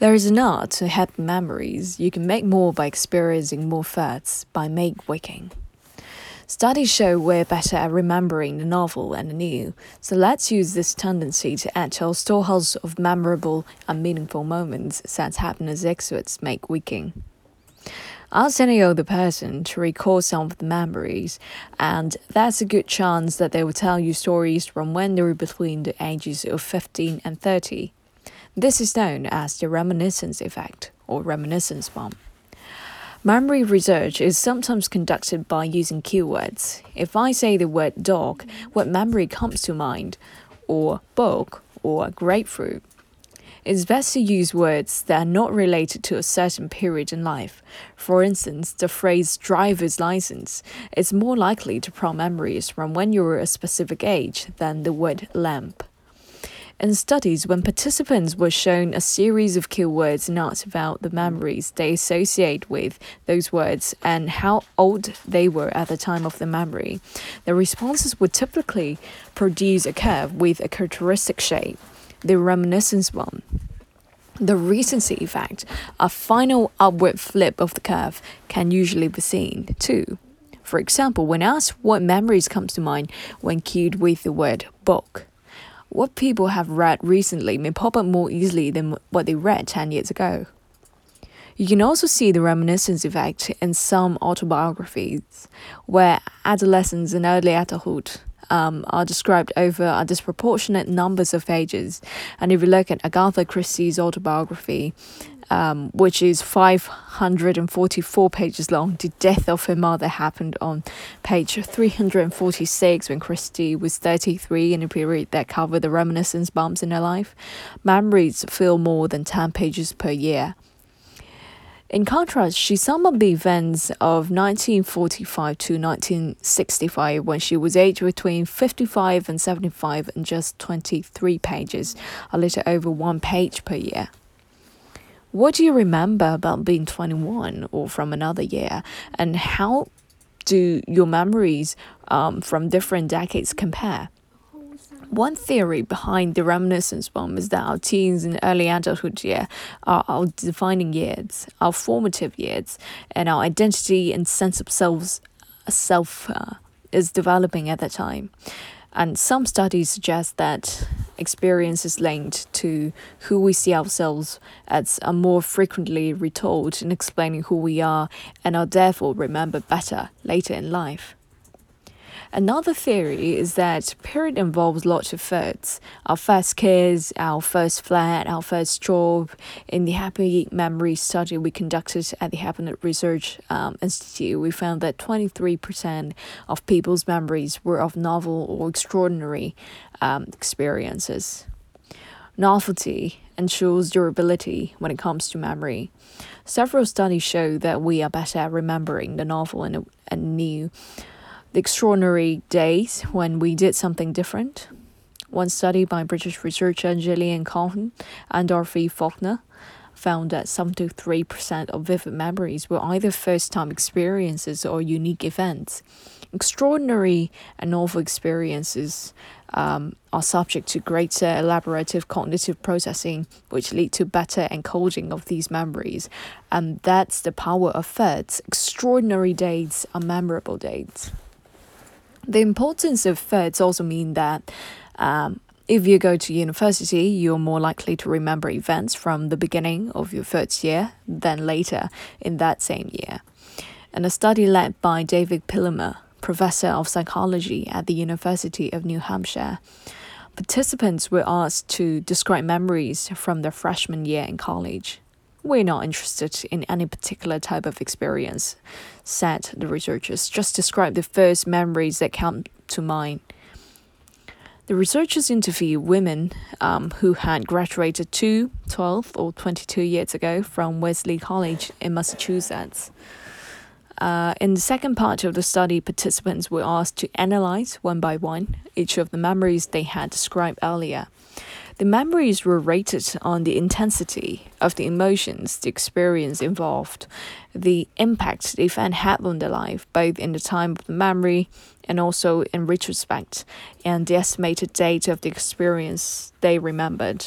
There is an art to happy memories. You can make more by experiencing more firsts by Meik Wiking. Studies show we're better at remembering the novel and the new, so let's use this tendency to add to our storehouse of memorable and meaningful moments since happiness experts Meik Wiking. Ask any other person to recall some of the memories, and that's a good chance that they will tell you stories from when they were between the ages of 15 and 30. This is known as the reminiscence effect or reminiscence bump. Memory research is sometimes conducted by using keywords. If I say the word dog, what memory comes to mind? Or book or grapefruit? It's best to use words that are not related to a certain period in life. For instance, the phrase driver's license is more likely to prompt memories from when you were a specific age than the word lamp. In studies, when participants were shown a series of keywords and asked about the memories they associate with those words and how old they were at the time of the memory, the responses would typically produce a curve with a characteristic shape, the reminiscence one. The recency effect, a final upward flip of the curve, can usually be seen too. For example, when asked what memories comes to mind when cued with the word book, what people have read recently may pop up more easily than what they read 10 years ago. You can also see the reminiscence effect in some autobiographies, where adolescence and early adulthood um, are described over a disproportionate numbers of pages. And if you look at Agatha Christie's autobiography, um, which is 544 pages long. The death of her mother happened on page 346 when Christie was 33 in a period that covered the reminiscence bumps in her life. Memories fill more than 10 pages per year. In contrast, she summed up the events of 1945 to 1965 when she was aged between 55 and 75 in just 23 pages, a little over one page per year. What do you remember about being 21 or from another year? And how do your memories um, from different decades compare? One theory behind the reminiscence bump is that our teens and early adulthood year are our defining years, our formative years, and our identity and sense of self, self uh, is developing at that time. And some studies suggest that experience is linked to who we see ourselves as are more frequently retold in explaining who we are and are therefore remembered better later in life. Another theory is that period involves lots of firsts. Our first kiss, our first flat, our first job. In the Happy Memory study we conducted at the Happiness Research um, Institute, we found that 23% of people's memories were of novel or extraordinary um, experiences. Novelty ensures durability when it comes to memory. Several studies show that we are better at remembering the novel and, and new extraordinary days when we did something different. One study by British researcher Gillian Cohen and Dorothy Faulkner found that 73% of vivid memories were either first time experiences or unique events. Extraordinary and novel experiences um, are subject to greater elaborative cognitive processing, which lead to better encoding of these memories. And that's the power of firsts. Extraordinary dates are memorable dates. The importance of firsts also mean that um, if you go to university, you're more likely to remember events from the beginning of your first year than later in that same year. And a study led by David Pillemer, professor of psychology at the University of New Hampshire, participants were asked to describe memories from their freshman year in college. We're not interested in any particular type of experience, said the researchers. Just describe the first memories that come to mind. The researchers interviewed women um, who had graduated two, 12, or 22 years ago from Wellesley College in Massachusetts. Uh, in the second part of the study, participants were asked to analyze one by one each of the memories they had described earlier. The memories were rated on the intensity of the emotions the experience involved, the impact the event had on their life, both in the time of the memory and also in retrospect, and the estimated date of the experience they remembered.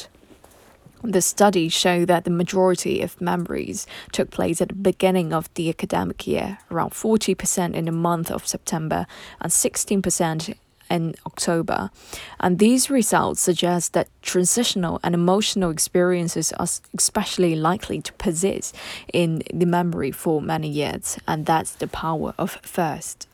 The study showed that the majority of memories took place at the beginning of the academic year, around 40% in the month of September and 16% in October. And these results suggest that transitional and emotional experiences are especially likely to persist in the memory for many years, and that's the power of first.